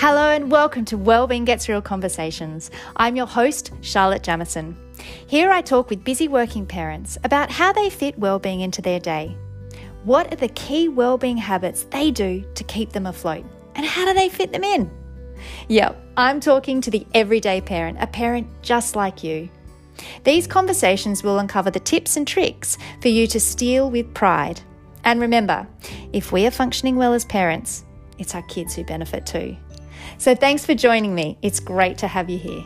Hello and welcome to Wellbeing Gets Real Conversations. I'm your host, Charlotte Jameson. Here I talk with busy working parents about how they fit wellbeing into their day. What are the key wellbeing habits they do to keep them afloat? And how do they fit them in? Yep, I'm talking to the everyday parent, a parent just like you. These conversations will uncover the tips and tricks for you to steal with pride. And remember, if we are functioning well as parents, it's our kids who benefit too. So thanks for joining me. It's great to have you here.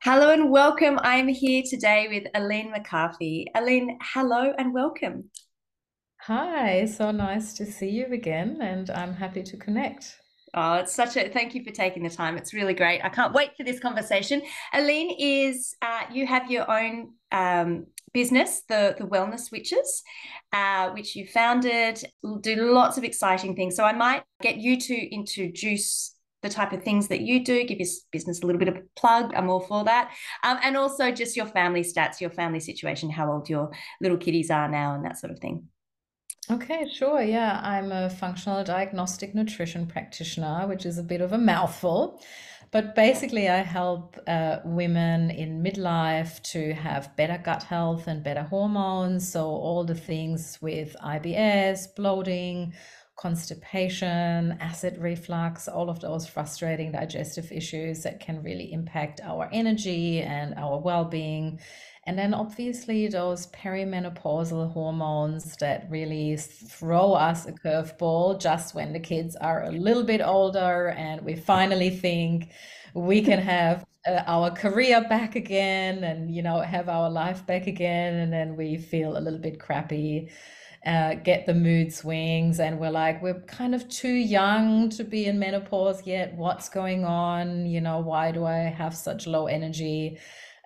Hello and welcome. I'm here today with Aline McCarthy. Aline, hello and welcome. Hi, so nice to see you again, and I'm happy to connect. Oh, it's such a thank you for taking the time. It's really great. I can't wait for this conversation. Aline is uh, you have your own um, business, the the Wellness Witches, uh, which you founded. Do lots of exciting things. So I might get you to introduce the type of things that you do, give your business a little bit of a plug. I'm all for that. Um, and also just your family stats, your family situation, how old your little kiddies are now, and that sort of thing. Okay, sure. Yeah, I'm a functional diagnostic nutrition practitioner, which is a bit of a mouthful. But basically, I help uh, women in midlife to have better gut health and better hormones. So, all the things with IBS, bloating, constipation, acid reflux, all of those frustrating digestive issues that can really impact our energy and our well being. And then obviously those perimenopausal hormones that really throw us a curveball just when the kids are a little bit older and we finally think we can have uh, our career back again and you know have our life back again and then we feel a little bit crappy uh, get the mood swings and we're like we're kind of too young to be in menopause yet. What's going on? You know why do i have such low energy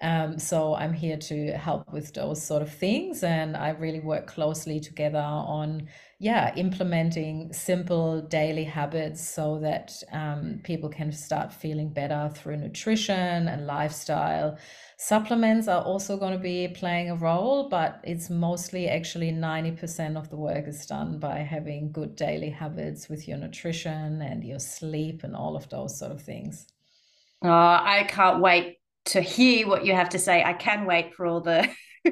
um, so I'm here to help with those sort of things, and I really work closely together on yeah implementing simple daily habits so that um, people can start feeling better through nutrition and lifestyle. Supplements are also going to be playing a role, but it's mostly actually 90% of the work is done by having good daily habits with your nutrition and your sleep and all of those sort of things. Oh, I can't wait to hear what you have to say. I can wait for all the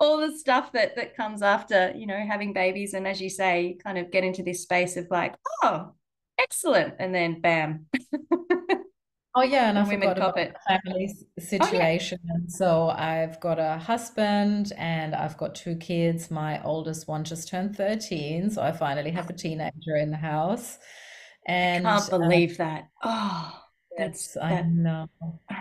all the stuff that that comes after, you know, having babies and as you say, kind of get into this space of like, oh, excellent, and then bam. Oh yeah, and I forgot about it. the family situation. Oh, yeah. So I've got a husband and I've got two kids. My oldest one just turned 13, so I finally have a teenager in the house. And I can't uh, believe uh, that. Oh. That's I know.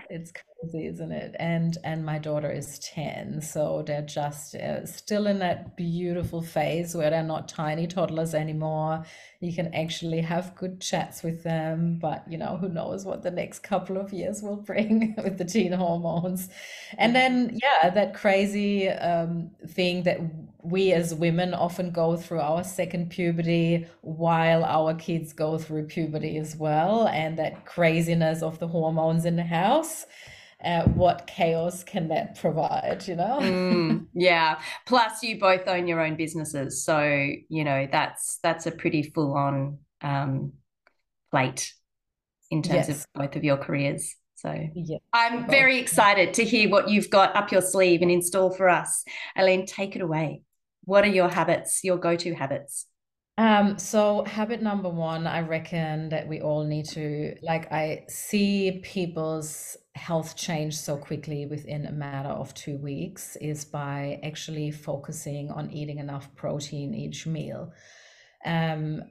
It's crazy, isn't it? And and my daughter is 10, so they're just uh, still in that beautiful phase where they're not tiny toddlers anymore. You can actually have good chats with them, but you know, who knows what the next couple of years will bring with the teen hormones. And then yeah, that crazy um, thing that we as women often go through our second puberty while our kids go through puberty as well and that craziness of the hormones in the house uh, what chaos can that provide you know? Mm, yeah. Plus you both own your own businesses so you know that's that's a pretty full on um, plate in terms yes. of both of your careers so. Yeah, i'm very excited to hear what you've got up your sleeve and install for us. Aline take it away what are your habits, your go to habits? Um, so habit number one, I reckon that we all need to like I see people's health change so quickly within a matter of two weeks is by actually focusing on eating enough protein each meal. Um,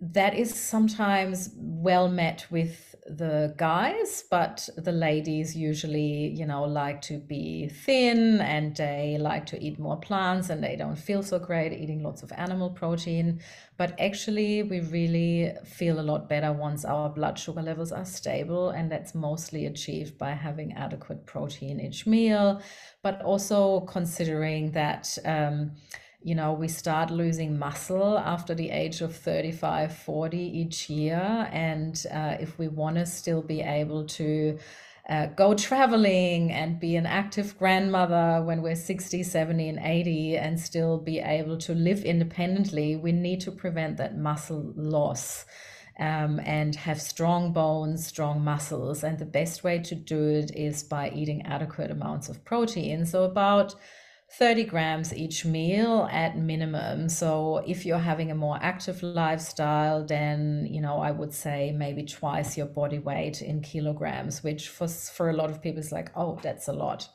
that is sometimes well met with the guys, but the ladies usually, you know, like to be thin and they like to eat more plants and they don't feel so great eating lots of animal protein. But actually, we really feel a lot better once our blood sugar levels are stable, and that's mostly achieved by having adequate protein each meal, but also considering that. Um, you know, we start losing muscle after the age of 35, 40 each year. And uh, if we want to still be able to uh, go traveling and be an active grandmother when we're 60, 70, and 80 and still be able to live independently, we need to prevent that muscle loss. Um, and have strong bones, strong muscles. And the best way to do it is by eating adequate amounts of protein. So, about 30 grams each meal at minimum. So if you're having a more active lifestyle, then, you know, I would say maybe twice your body weight in kilograms, which for, for a lot of people is like, oh, that's a lot.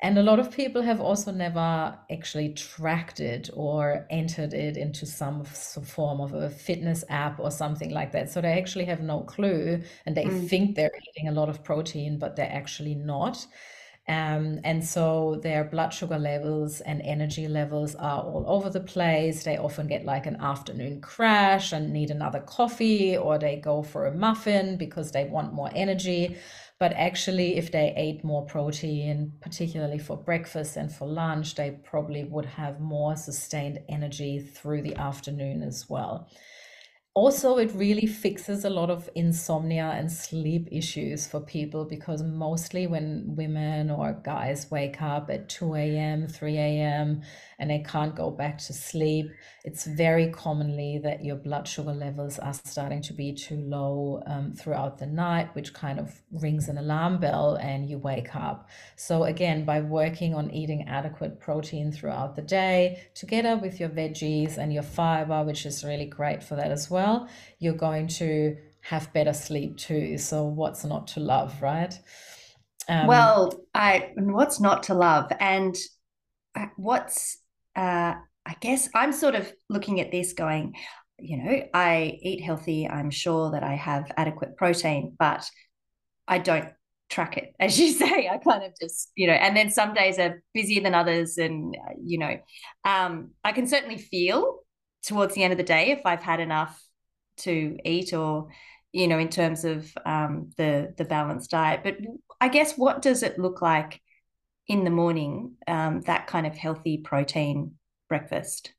And a lot of people have also never actually tracked it or entered it into some, some form of a fitness app or something like that. So they actually have no clue and they mm. think they're eating a lot of protein, but they're actually not. Um, and so their blood sugar levels and energy levels are all over the place. They often get like an afternoon crash and need another coffee, or they go for a muffin because they want more energy. But actually, if they ate more protein, particularly for breakfast and for lunch, they probably would have more sustained energy through the afternoon as well also it really fixes a lot of insomnia and sleep issues for people because mostly when women or guys wake up at 2 a.m 3 a.m and they can't go back to sleep it's very commonly that your blood sugar levels are starting to be too low um, throughout the night which kind of rings an alarm bell and you wake up. So again by working on eating adequate protein throughout the day together with your veggies and your fiber which is really great for that as well you're going to have better sleep too. So what's not to love, right? Um, well, I what's not to love, and uh, what's uh, I guess I'm sort of looking at this going, you know, I eat healthy. I'm sure that I have adequate protein, but I don't track it, as you say. I kind of just, you know, and then some days are busier than others, and uh, you know, um, I can certainly feel towards the end of the day if I've had enough to eat or you know in terms of um, the the balanced diet. But i guess what does it look like in the morning um, that kind of healthy protein breakfast?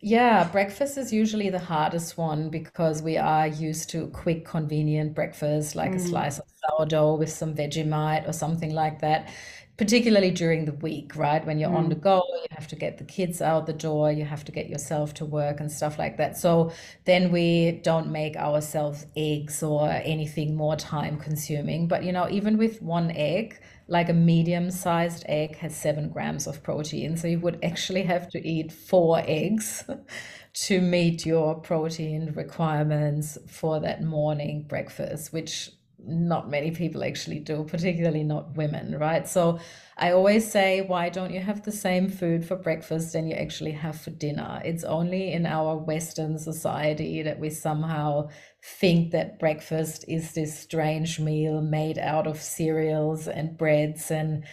Yeah, breakfast is usually the hardest one because we are used to quick, convenient breakfast, like mm. a slice of sourdough with some Vegemite or something like that particularly during the week, right? When you're mm. on the go, you have to get the kids out the door, you have to get yourself to work and stuff like that. So then we don't make ourselves eggs or anything more time consuming. But, you know, even with one egg, like a medium sized egg has seven grams of protein. So you would actually have to eat four eggs to meet your protein requirements for that morning breakfast, which not many people actually do, particularly not women, right? So I always say, why don't you have the same food for breakfast and you actually have for dinner? It's only in our Western society that we somehow think that breakfast is this strange meal made out of cereals and breads and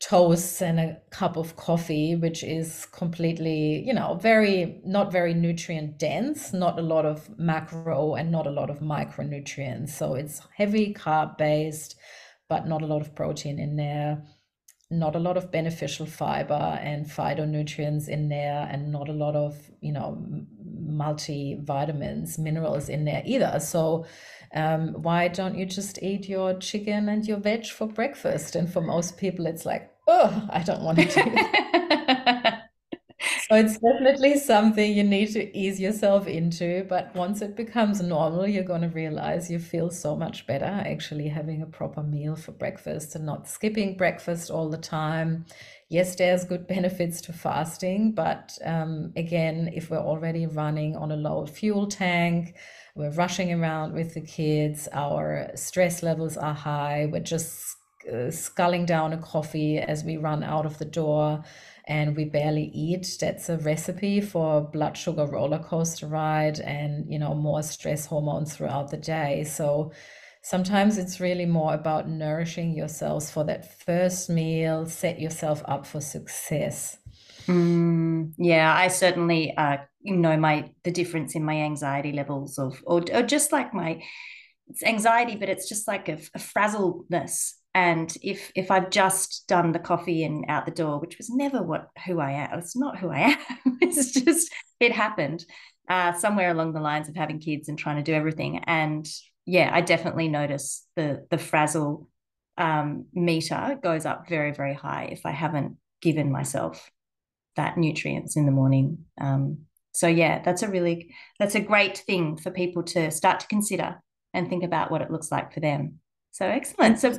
toasts and a cup of coffee, which is completely, you know, very, not very nutrient dense, not a lot of macro and not a lot of micronutrients. So it's heavy carb based, but not a lot of protein in there, not a lot of beneficial fiber and phytonutrients in there, and not a lot of, you know, multivitamins, minerals in there either. So, um, why don't you just eat your chicken and your veg for breakfast? And for most people, it's like, oh, I don't want to do that. so it's definitely something you need to ease yourself into. But once it becomes normal, you're going to realize you feel so much better actually having a proper meal for breakfast and not skipping breakfast all the time. Yes, there's good benefits to fasting, but um, again, if we're already running on a low fuel tank, we're rushing around with the kids, our stress levels are high, we're just uh, sculling down a coffee as we run out of the door and we barely eat. That's a recipe for blood sugar roller coaster ride and you know more stress hormones throughout the day. So sometimes it's really more about nourishing yourselves for that first meal set yourself up for success. Mm, yeah i certainly uh, know my the difference in my anxiety levels of or, or just like my it's anxiety but it's just like a, a frazzledness and if if I've just done the coffee and out the door, which was never what who I am, it's not who I am. it's just it happened uh, somewhere along the lines of having kids and trying to do everything. And yeah, I definitely notice the the frazzle um, meter goes up very, very high if I haven't given myself that nutrients in the morning. Um, so yeah, that's a really that's a great thing for people to start to consider and think about what it looks like for them. So excellent. So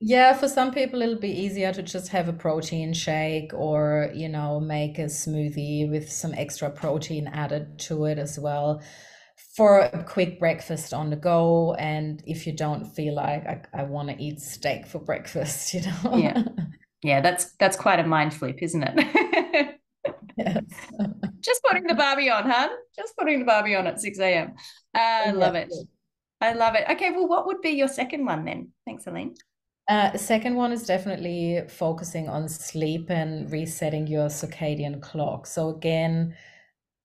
yeah, for some people it'll be easier to just have a protein shake or, you know, make a smoothie with some extra protein added to it as well for a quick breakfast on the go. And if you don't feel like I, I want to eat steak for breakfast, you know. Yeah. Yeah, that's that's quite a mind flip, isn't it? yes. Just putting the Barbie on, huh? Just putting the Barbie on at 6 a.m. Uh, I love it. I love it. Okay, well, what would be your second one then? Thanks, Aline. Uh, second one is definitely focusing on sleep and resetting your circadian clock. So, again,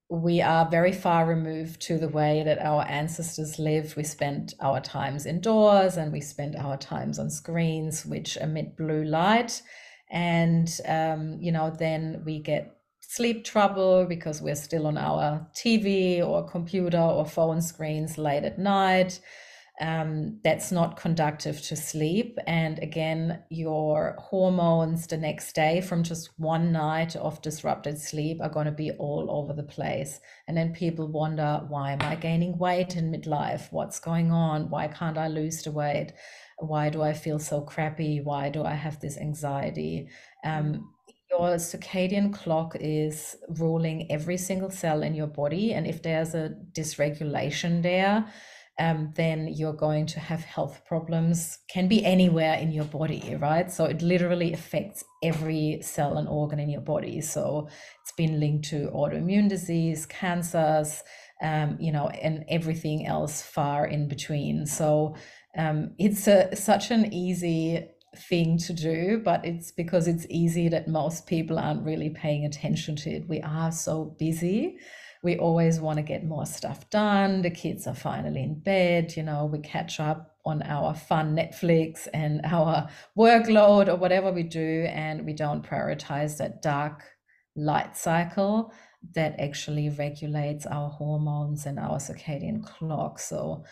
we are very far removed to the way that our ancestors lived. We spent our times indoors and we spent our times on screens which emit blue light. And, um, you know, then we get sleep trouble because we're still on our TV or computer or phone screens late at night um, that's not conductive to sleep. And again, your hormones the next day from just one night of disrupted sleep are going to be all over the place. And then people wonder, why am I gaining weight in midlife? What's going on? Why can't I lose the weight? Why do I feel so crappy? Why do I have this anxiety? Um, your circadian clock is ruling every single cell in your body. And if there's a dysregulation there, um, then you're going to have health problems, can be anywhere in your body, right? So it literally affects every cell and organ in your body. So it's been linked to autoimmune disease, cancers, um, you know, and everything else far in between. So um, it's a, such an easy thing to do, but it's because it's easy that most people aren't really paying attention to it. We are so busy we always want to get more stuff done. The kids are finally in bed, you know, we catch up on our fun Netflix and our workload or whatever we do, and we don't prioritize that dark light cycle that actually regulates our hormones and our circadian clock. So,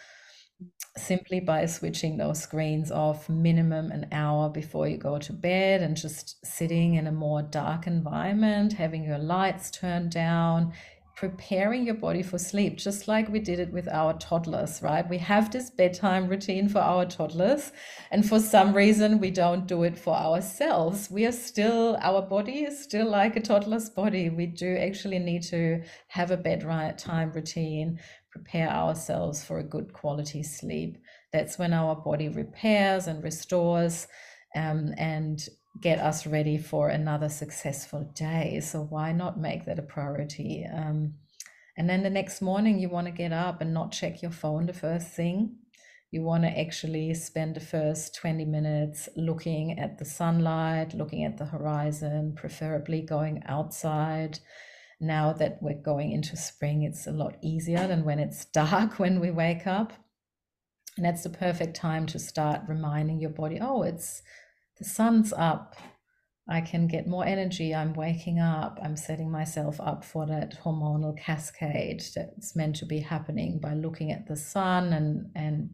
simply by switching those screens off minimum an hour before you go to bed and just sitting in a more dark environment, having your lights turned down, preparing your body for sleep, just like we did it with our toddlers, right? We have this bedtime routine for our toddlers, and for some reason, we don't do it for ourselves. We are still, our body is still like a toddler's body. We do actually need to have a bedtime routine, prepare ourselves for a good quality sleep. That's when our body repairs and restores. Um, and get us ready for another successful day. So why not make that a priority? Um, and then the next morning, you want to get up and not check your phone the first thing. You want to actually spend the first 20 minutes looking at the sunlight, looking at the horizon, preferably going outside. Now that we're going into spring, it's a lot easier than when it's dark when we wake up. And that's the perfect time to start reminding your body, oh, it's the sun's up. I can get more energy. I'm waking up. I'm setting myself up for that hormonal cascade that's meant to be happening by looking at the sun and, and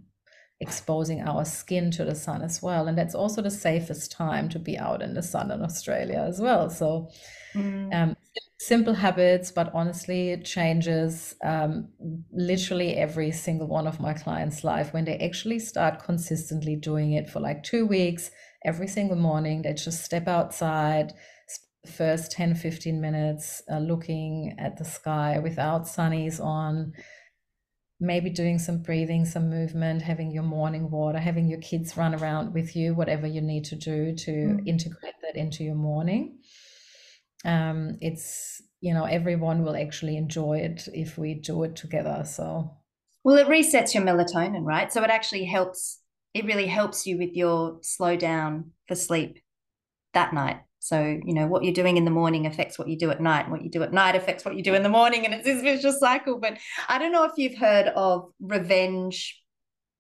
exposing our skin to the sun as well. And that's also the safest time to be out in the sun in Australia as well. So, mm. um, simple habits, but honestly, it changes um, literally every single one of my clients' life when they actually start consistently doing it for like two weeks every single morning. They just step outside, the first 10, 15 minutes uh, looking at the sky without sunnies on, maybe doing some breathing, some movement, having your morning water, having your kids run around with you, whatever you need to do to mm. integrate that into your morning. Um, it's, you know, everyone will actually enjoy it if we do it together. So, well, it resets your melatonin, right? So it actually helps it really helps you with your slow down for sleep that night. So, you know, what you're doing in the morning affects what you do at night, and what you do at night affects what you do in the morning. And it's this vicious cycle. But I don't know if you've heard of revenge.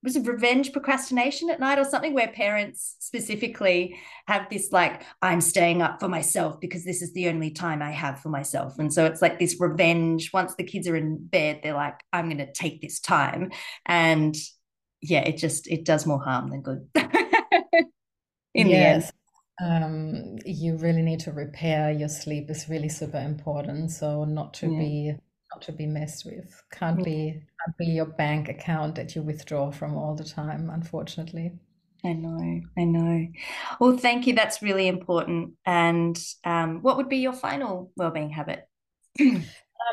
Was it revenge procrastination at night or something where parents specifically have this like, I'm staying up for myself because this is the only time I have for myself. And so it's like this revenge. Once the kids are in bed, they're like, I'm going to take this time. And yeah, it just it does more harm than good. in yes. the end. Um, you really need to repair your sleep is really super important. So not to yeah. be not to be messed with. Can't yeah. be can't be your bank account that you withdraw from all the time, unfortunately. I know, I know. Well, thank you. That's really important. And um, what would be your final well-being habit?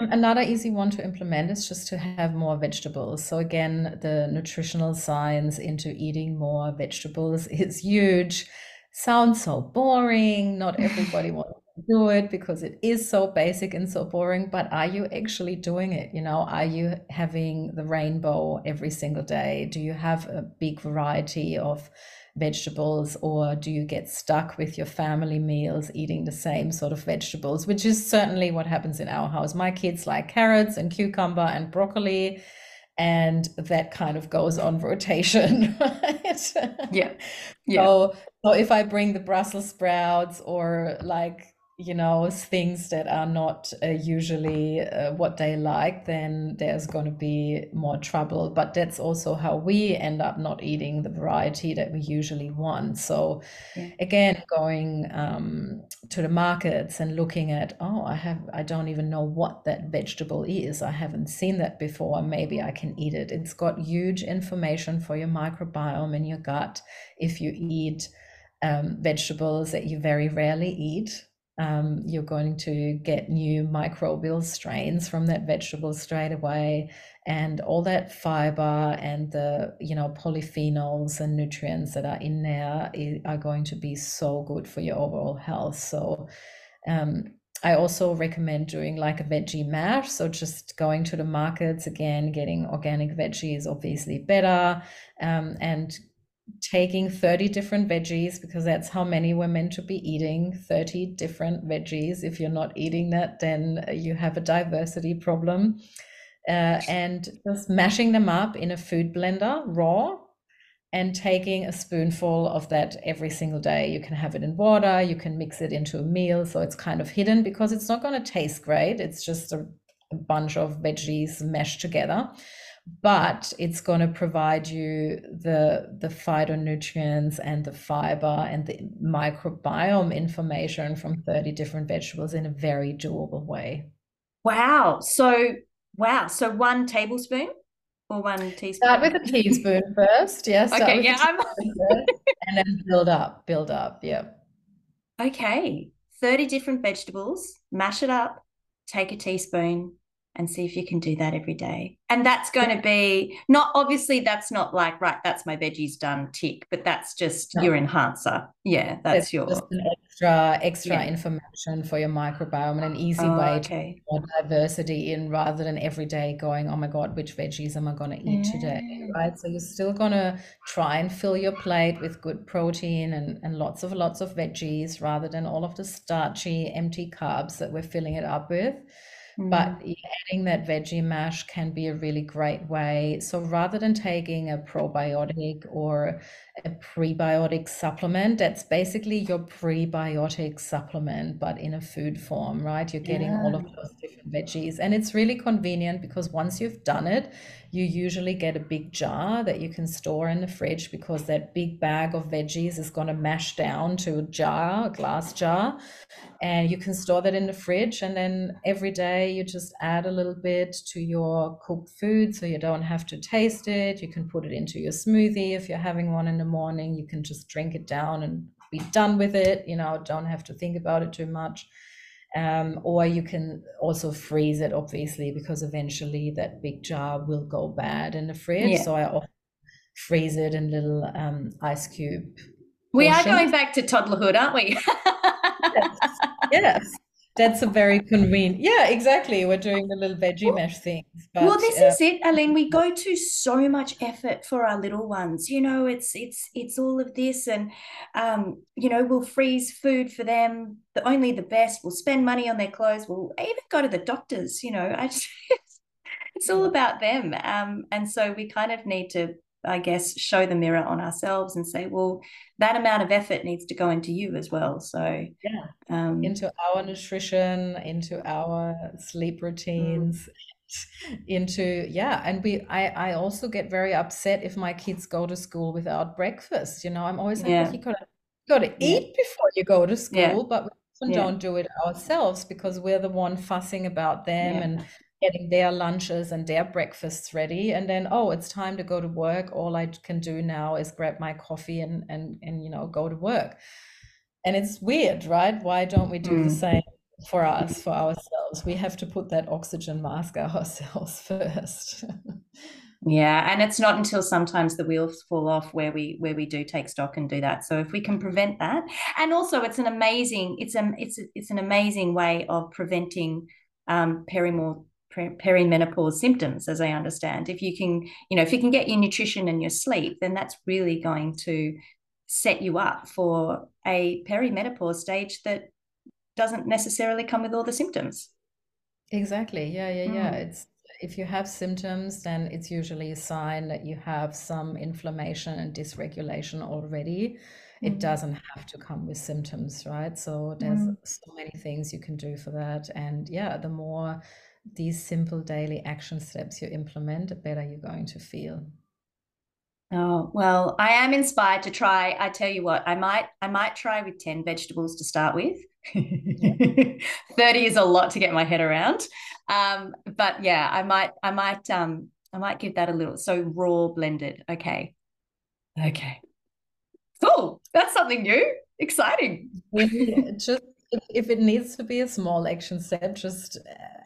Um, another easy one to implement is just to have more vegetables. So again, the nutritional science into eating more vegetables is huge. Sounds so boring. Not everybody wants to do it because it is so basic and so boring. But are you actually doing it? You know, are you having the rainbow every single day? Do you have a big variety of vegetables or do you get stuck with your family meals eating the same sort of vegetables which is certainly what happens in our house. My kids like carrots and cucumber and broccoli and that kind of goes on rotation right? Yeah. Yeah. so, so if i bring the brussels sprouts or like you know things that are not uh, usually uh, what they like then there's going to be more trouble. But that's also how we end up not eating the variety that we usually want. So yeah. again going um, to the markets and looking at oh i have i don't even know what that vegetable is. I haven't seen that before. Maybe i can eat it. It's got huge information for your microbiome in your gut if you eat um, vegetables that you very rarely eat um, you're going to get new microbial strains from that vegetable straight away. And all that fiber and the you know polyphenols and nutrients that are in there are going to be so good for your overall health. So um, I also recommend doing like a veggie mash. So just going to the markets again, getting organic veggies obviously better, um, and taking 30 different veggies because that's how many we're meant to be eating 30 different veggies. If you're not eating that then you have a diversity problem. Uh, and just mashing them up in a food blender raw and taking a spoonful of that every single day. You can have it in water you can mix it into a meal so it's kind of hidden because it's not going to taste great. It's just a, a bunch of veggies meshed together but it's going to provide you the the phytonutrients and the fiber and the microbiome information from 30 different vegetables in a very doable way. Wow. So wow. So one tablespoon or one teaspoon? Start with a teaspoon first. Yes yeah, okay yeah I'm... and then build up build up yeah okay. 30 different vegetables mash it up take a teaspoon and see if you can do that every day. And that's going to be not obviously that's not like right that's my veggies done tick, but that's just no. your enhancer. Yeah, that's it's your extra extra yeah. information for your microbiome and an easy oh, way okay. to more diversity in rather than every day going oh my god which veggies am I going to eat yeah. today right so you're still going to try and fill your plate with good protein and and lots of lots of veggies rather than all of the starchy empty carbs that we're filling it up with Mm. But adding that veggie mash can be a really great way. So rather than taking a probiotic or a prebiotic supplement, that's basically your prebiotic supplement, but in a food form, right? You're getting yeah. all of those different veggies. And it's really convenient because once you've done it, you usually get a big jar that you can store in the fridge because that big bag of veggies is going to mash down to a jar, a glass jar, and you can store that in the fridge. And then every day you just add a little bit to your cooked food so you don't have to taste it. You can put it into your smoothie if you're having one in the morning. You can just drink it down and be done with it. You know, don't have to think about it too much. Um, or you can also freeze it, obviously, because eventually that big jar will go bad in the fridge. Yeah. So I often freeze it in little um, ice cube. We portions. are going back to toddlerhood, aren't we? yes. yes that's a very convenient yeah exactly. We're doing the little veggie mesh things but, well this uh, is it aline. We go to so much effort for our little ones. You know it's it's it's all of this and um you know we'll freeze food for them. The only the best we'll spend money on their clothes. We'll even go to the doctors you know. I just it's all about them. Um and so we kind of need to I guess, show the mirror on ourselves and say, well, that amount of effort needs to go into you as well. So, yeah, um, into our nutrition, into our sleep routines. Mm. into yeah and we i i also get very upset if my kids go to school without breakfast you know i'm always like yeah. you gotta got to eat before you go to school, Yeah. but we often Yeah. don't do it ourselves because we're the one fussing about them and getting their lunches and their breakfasts ready. And then, oh, it's time to go to work. All I can do now is grab my coffee and and and you know go to work. And it's weird, right? Why don't we do the Mm. same for us, for ourselves? We have to put that oxygen mask ourselves first. Yeah, and it's not until sometimes the wheels fall off where we where we do take stock and do that. So if we can prevent that, and also it's an amazing it's a it's a, it's an amazing way of preventing um, perimor, per, perimenopause symptoms, as I understand. If you can, you know, if you can get your nutrition and your sleep, then that's really going to set you up for a perimenopause stage that doesn't necessarily come with all the symptoms. Exactly. Yeah, yeah, yeah. Mm. It's if you have symptoms, then it's usually a sign that you have some inflammation and dysregulation already. It Mm. doesn't have to come with symptoms, right? So there's Mm. so many things you can do for that. And yeah, the more these simple daily action steps you implement, the better you're going to feel. Oh, well, I am inspired to try. I tell you what, I might I might try with 10 vegetables to start with. 30 is a lot to get my head around. Um, but yeah, I might I might um I might give that a little so raw blended. Okay. Okay. Cool. That's something new. Exciting. Just if, it needs to be a small action step, just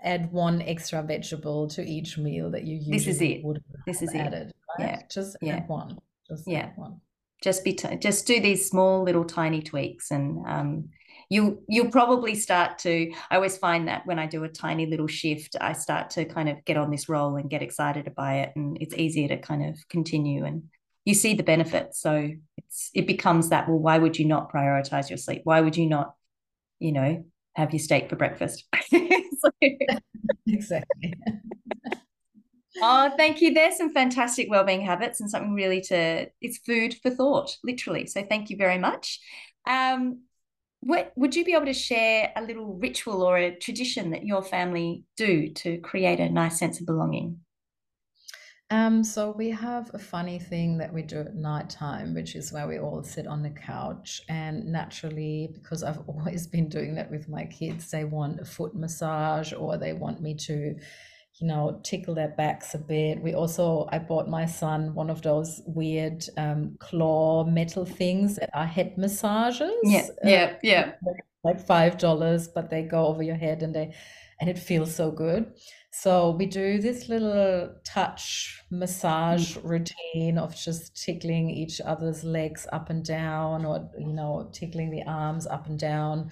add one extra vegetable to each meal that you use. This is usually it. would This is it. added, Yeah. Just Yeah. add one. Just Yeah. one. Just be t- just do these small little tiny tweaks and um you you'll probably start to I always find that when I do a tiny little shift, I start to kind of get on this roll and get excited by it and it's easier to kind of continue and you see the benefits. So it's it becomes that, well, why would you not prioritize your sleep? Why would you not, you know, have your steak for breakfast? Exactly. Oh, thank you. There's some fantastic well-being habits and something really to it's food for thought, literally. So thank you very much. Um, what would you be able to share a little ritual or a tradition that your family do to create a nice sense of belonging? Um, so we have a funny thing that we do at night time, which is where we all sit on the couch. And naturally, because I've always been doing that with my kids, they want a foot massage or they want me to, you know, tickle their backs a bit. We also, I bought my son one of those weird um, claw metal things that are head massages. Yeah, yeah, yeah. like five dollars, but they go over your head and they and it feels so good. So we do this little touch massage routine of just tickling each other's legs up and down, or you know, tickling the arms up and down.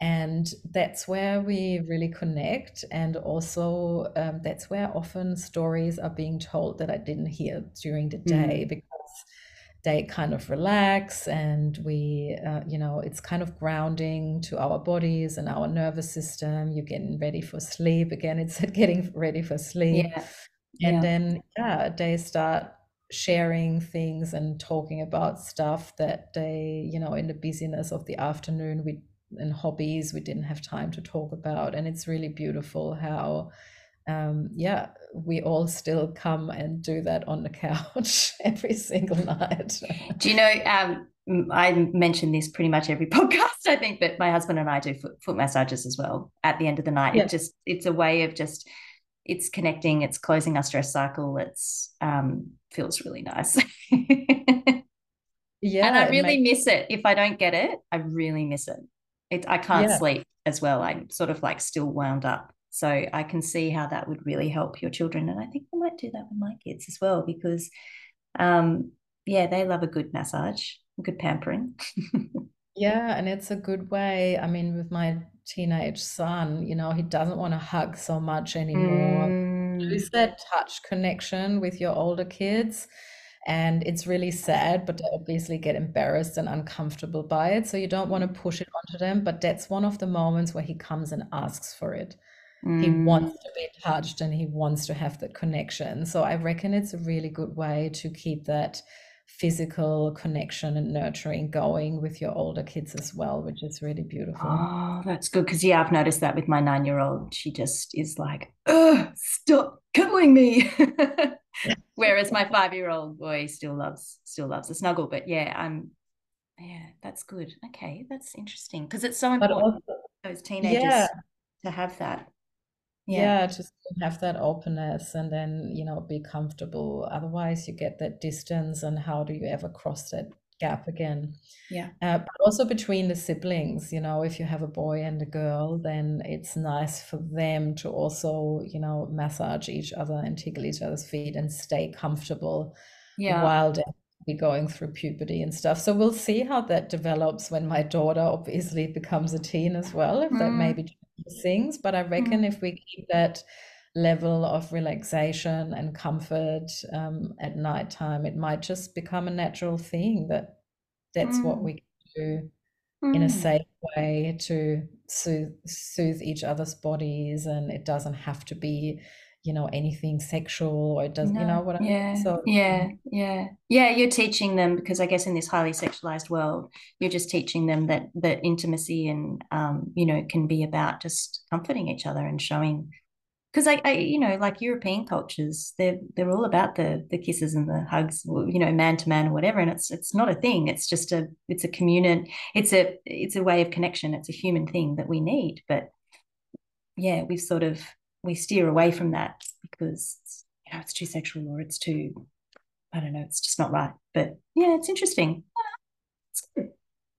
And that's where we really connect. And also, um, that's where often stories are being told that I didn't hear during the day because they kind of relax and we uh, you know it's kind of grounding to our bodies and our nervous system you're getting ready for sleep again it's getting ready for sleep Yeah. and Yeah. then yeah they start sharing things and talking about stuff that they you know in the busyness of the afternoon we and hobbies we didn't have time to talk about and it's really beautiful how um, yeah, we all still come and do that on the couch every single night. Do you know, um, I mention this pretty much every podcast, I think, but my husband and I do foot, foot massages as well at the end of the night. Yeah. It just, it's a way of just, it's connecting, it's closing our stress cycle. It's, um, feels really nice. Yeah, and I it really makes miss it. If I don't get it, I really miss it. It, I can't yeah, sleep as well. I'm sort of like still wound up. So I can see how that would really help your children. And I think I might do that with my kids as well because, um, yeah, they love a good massage, a good pampering. yeah, and it's a good way. I mean, with my teenage son, you know, he doesn't want to hug so much anymore. Mm, Lose that touch connection with your older kids. And it's really sad, but they obviously get embarrassed and uncomfortable by it. So you don't want to push it onto them. But that's one of the moments where he comes and asks for it. He mm. wants to be touched and he wants to have that connection. So I reckon it's a really good way to keep that physical connection and nurturing going with your older kids as well, which is really beautiful. Oh, that's good. Because, yeah, I've noticed that with my nine year old. She just is like, Ugh, stop cuddling me. Whereas my five year old boy still loves still loves a snuggle. But yeah, I'm Yeah, that's good. Okay, that's interesting because it's so important also, those teenagers yeah. to have that. Yeah. yeah, just have that openness and then, you know, be comfortable. Otherwise, you get that distance, and how do you ever cross that gap again? Yeah. Uh, but also between the siblings, you know, if you have a boy and a girl, then it's nice for them to also, you know, massage each other and tickle each other's feet and stay comfortable yeah. while they be going through puberty and stuff. So we'll see how that develops when my daughter obviously becomes a teen as well, if mm. that maybe things. But I reckon mm. if we keep that level of relaxation and comfort um, at nighttime, it might just become a natural thing that that's mm. what we do in a mm. safe way to soothe, soothe each other's bodies and it doesn't have to be you know anything sexual or it doesn't no, you know what I yeah. Mean? so yeah. Yeah. Yeah you're teaching them because I guess in this highly sexualized world you're just teaching them that that intimacy and um you know can be about just comforting each other and showing because I, I you know like European cultures they're they're all about the the kisses and the hugs you know man to man or whatever and it's it's not a thing. It's just a it's a communion it's a it's a way of connection. It's a human thing that we need. But yeah we've sort of we steer away from that because you know it's too sexual or it's too I don't know, it's just not right. But yeah, it's interesting. It's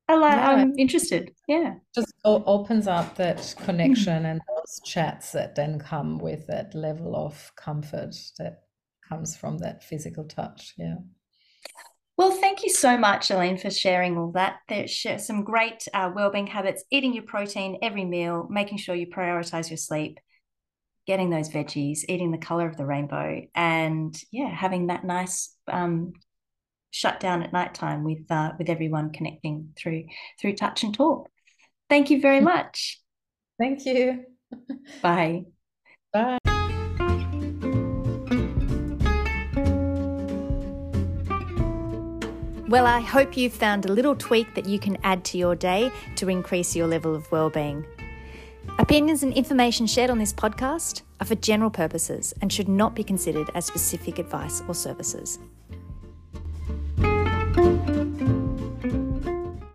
I like, yeah. I'm interested. Yeah. Just opens up that connection and those chats that then come with that level of comfort that comes from that physical touch. Yeah. Well, thank you so much, Elaine, for sharing all that. There's some great uh, well-being habits: eating your protein every meal, making sure you prioritize your sleep, getting those veggies, eating the color of the rainbow, and yeah, having that nice um, shutdown at nighttime with uh, with everyone connecting through through touch and talk. Thank you very much. Thank you. Bye. Bye. Well, I hope you've found a little tweak that you can add to your day to increase your level of well-being. Opinions and information shared on this podcast are for general purposes and should not be considered as specific advice or services.